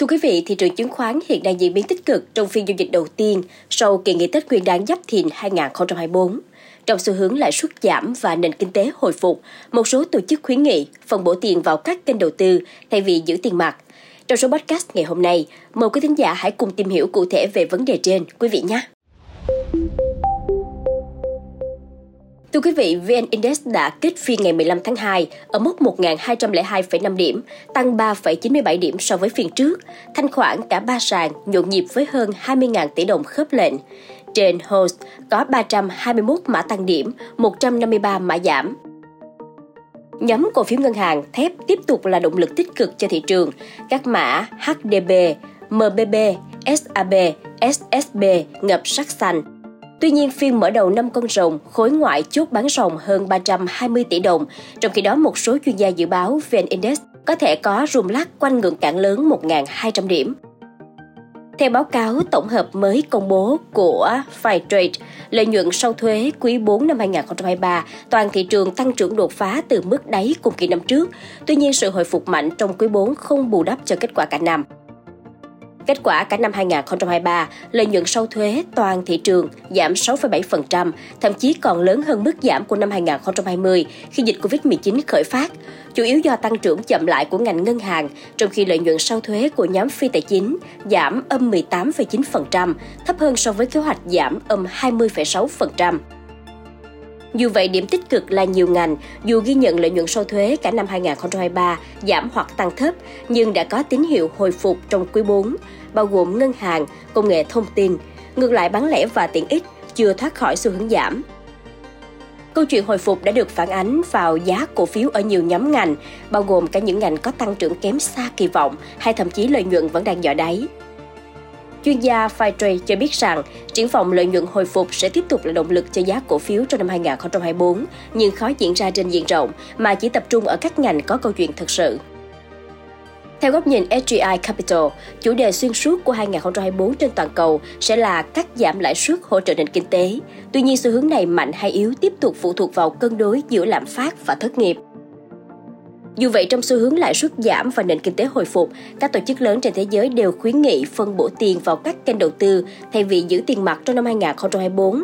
Thưa quý vị, thị trường chứng khoán hiện đang diễn biến tích cực trong phiên giao dịch đầu tiên sau kỳ nghỉ Tết Nguyên đán Giáp Thìn 2024. Trong xu hướng lãi suất giảm và nền kinh tế hồi phục, một số tổ chức khuyến nghị phân bổ tiền vào các kênh đầu tư thay vì giữ tiền mặt. Trong số podcast ngày hôm nay, mời quý thính giả hãy cùng tìm hiểu cụ thể về vấn đề trên, quý vị nhé. Thưa quý vị, VN Index đã kết phiên ngày 15 tháng 2 ở mức 1.202,5 điểm, tăng 3,97 điểm so với phiên trước. Thanh khoản cả ba sàn nhộn nhịp với hơn 20.000 tỷ đồng khớp lệnh. Trên Host có 321 mã tăng điểm, 153 mã giảm. Nhóm cổ phiếu ngân hàng thép tiếp tục là động lực tích cực cho thị trường. Các mã HDB, MBB, SAB, SSB ngập sắc xanh, Tuy nhiên, phiên mở đầu năm con rồng, khối ngoại chốt bán rồng hơn 320 tỷ đồng, trong khi đó một số chuyên gia dự báo VN Index có thể có rung lắc quanh ngưỡng cản lớn 1.200 điểm. Theo báo cáo tổng hợp mới công bố của Fairtrade, lợi nhuận sau thuế quý 4 năm 2023, toàn thị trường tăng trưởng đột phá từ mức đáy cùng kỳ năm trước. Tuy nhiên, sự hồi phục mạnh trong quý 4 không bù đắp cho kết quả cả năm. Kết quả cả năm 2023, lợi nhuận sau thuế toàn thị trường giảm 6,7%, thậm chí còn lớn hơn mức giảm của năm 2020 khi dịch Covid-19 khởi phát, chủ yếu do tăng trưởng chậm lại của ngành ngân hàng, trong khi lợi nhuận sau thuế của nhóm phi tài chính giảm âm 18,9%, thấp hơn so với kế hoạch giảm âm 20,6%. Dù vậy, điểm tích cực là nhiều ngành, dù ghi nhận lợi nhuận sau thuế cả năm 2023 giảm hoặc tăng thấp, nhưng đã có tín hiệu hồi phục trong quý 4, bao gồm ngân hàng, công nghệ thông tin. Ngược lại, bán lẻ và tiện ích chưa thoát khỏi xu hướng giảm. Câu chuyện hồi phục đã được phản ánh vào giá cổ phiếu ở nhiều nhóm ngành, bao gồm cả những ngành có tăng trưởng kém xa kỳ vọng hay thậm chí lợi nhuận vẫn đang dò đáy. Chuyên gia Firetrade cho biết rằng triển vọng lợi nhuận hồi phục sẽ tiếp tục là động lực cho giá cổ phiếu trong năm 2024, nhưng khó diễn ra trên diện rộng mà chỉ tập trung ở các ngành có câu chuyện thực sự. Theo góc nhìn SGI Capital, chủ đề xuyên suốt của 2024 trên toàn cầu sẽ là cắt giảm lãi suất hỗ trợ nền kinh tế. Tuy nhiên, xu hướng này mạnh hay yếu tiếp tục phụ thuộc vào cân đối giữa lạm phát và thất nghiệp. Dù vậy, trong xu hướng lãi suất giảm và nền kinh tế hồi phục, các tổ chức lớn trên thế giới đều khuyến nghị phân bổ tiền vào các kênh đầu tư thay vì giữ tiền mặt trong năm 2024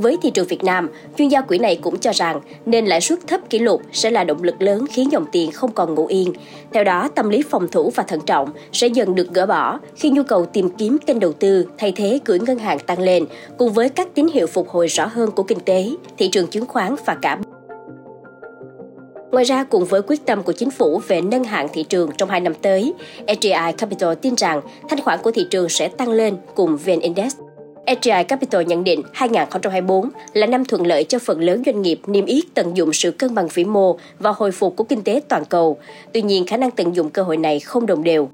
với thị trường Việt Nam, chuyên gia quỹ này cũng cho rằng nền lãi suất thấp kỷ lục sẽ là động lực lớn khiến dòng tiền không còn ngủ yên. Theo đó, tâm lý phòng thủ và thận trọng sẽ dần được gỡ bỏ khi nhu cầu tìm kiếm kênh đầu tư thay thế gửi ngân hàng tăng lên, cùng với các tín hiệu phục hồi rõ hơn của kinh tế, thị trường chứng khoán và cả Ngoài ra, cùng với quyết tâm của chính phủ về nâng hạng thị trường trong hai năm tới, SGI Capital tin rằng thanh khoản của thị trường sẽ tăng lên cùng VN Index. SGI Capital nhận định 2024 là năm thuận lợi cho phần lớn doanh nghiệp niêm yết tận dụng sự cân bằng vĩ mô và hồi phục của kinh tế toàn cầu. Tuy nhiên, khả năng tận dụng cơ hội này không đồng đều.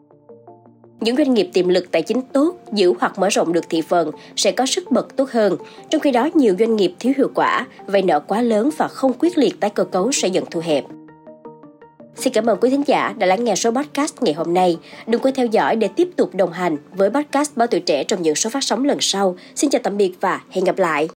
Những doanh nghiệp tiềm lực tài chính tốt, giữ hoặc mở rộng được thị phần sẽ có sức bật tốt hơn, trong khi đó nhiều doanh nghiệp thiếu hiệu quả, vay nợ quá lớn và không quyết liệt tái cơ cấu sẽ dần thu hẹp. Xin cảm ơn quý thính giả đã lắng nghe số podcast ngày hôm nay. Đừng quên theo dõi để tiếp tục đồng hành với podcast Báo Tuổi Trẻ trong những số phát sóng lần sau. Xin chào tạm biệt và hẹn gặp lại.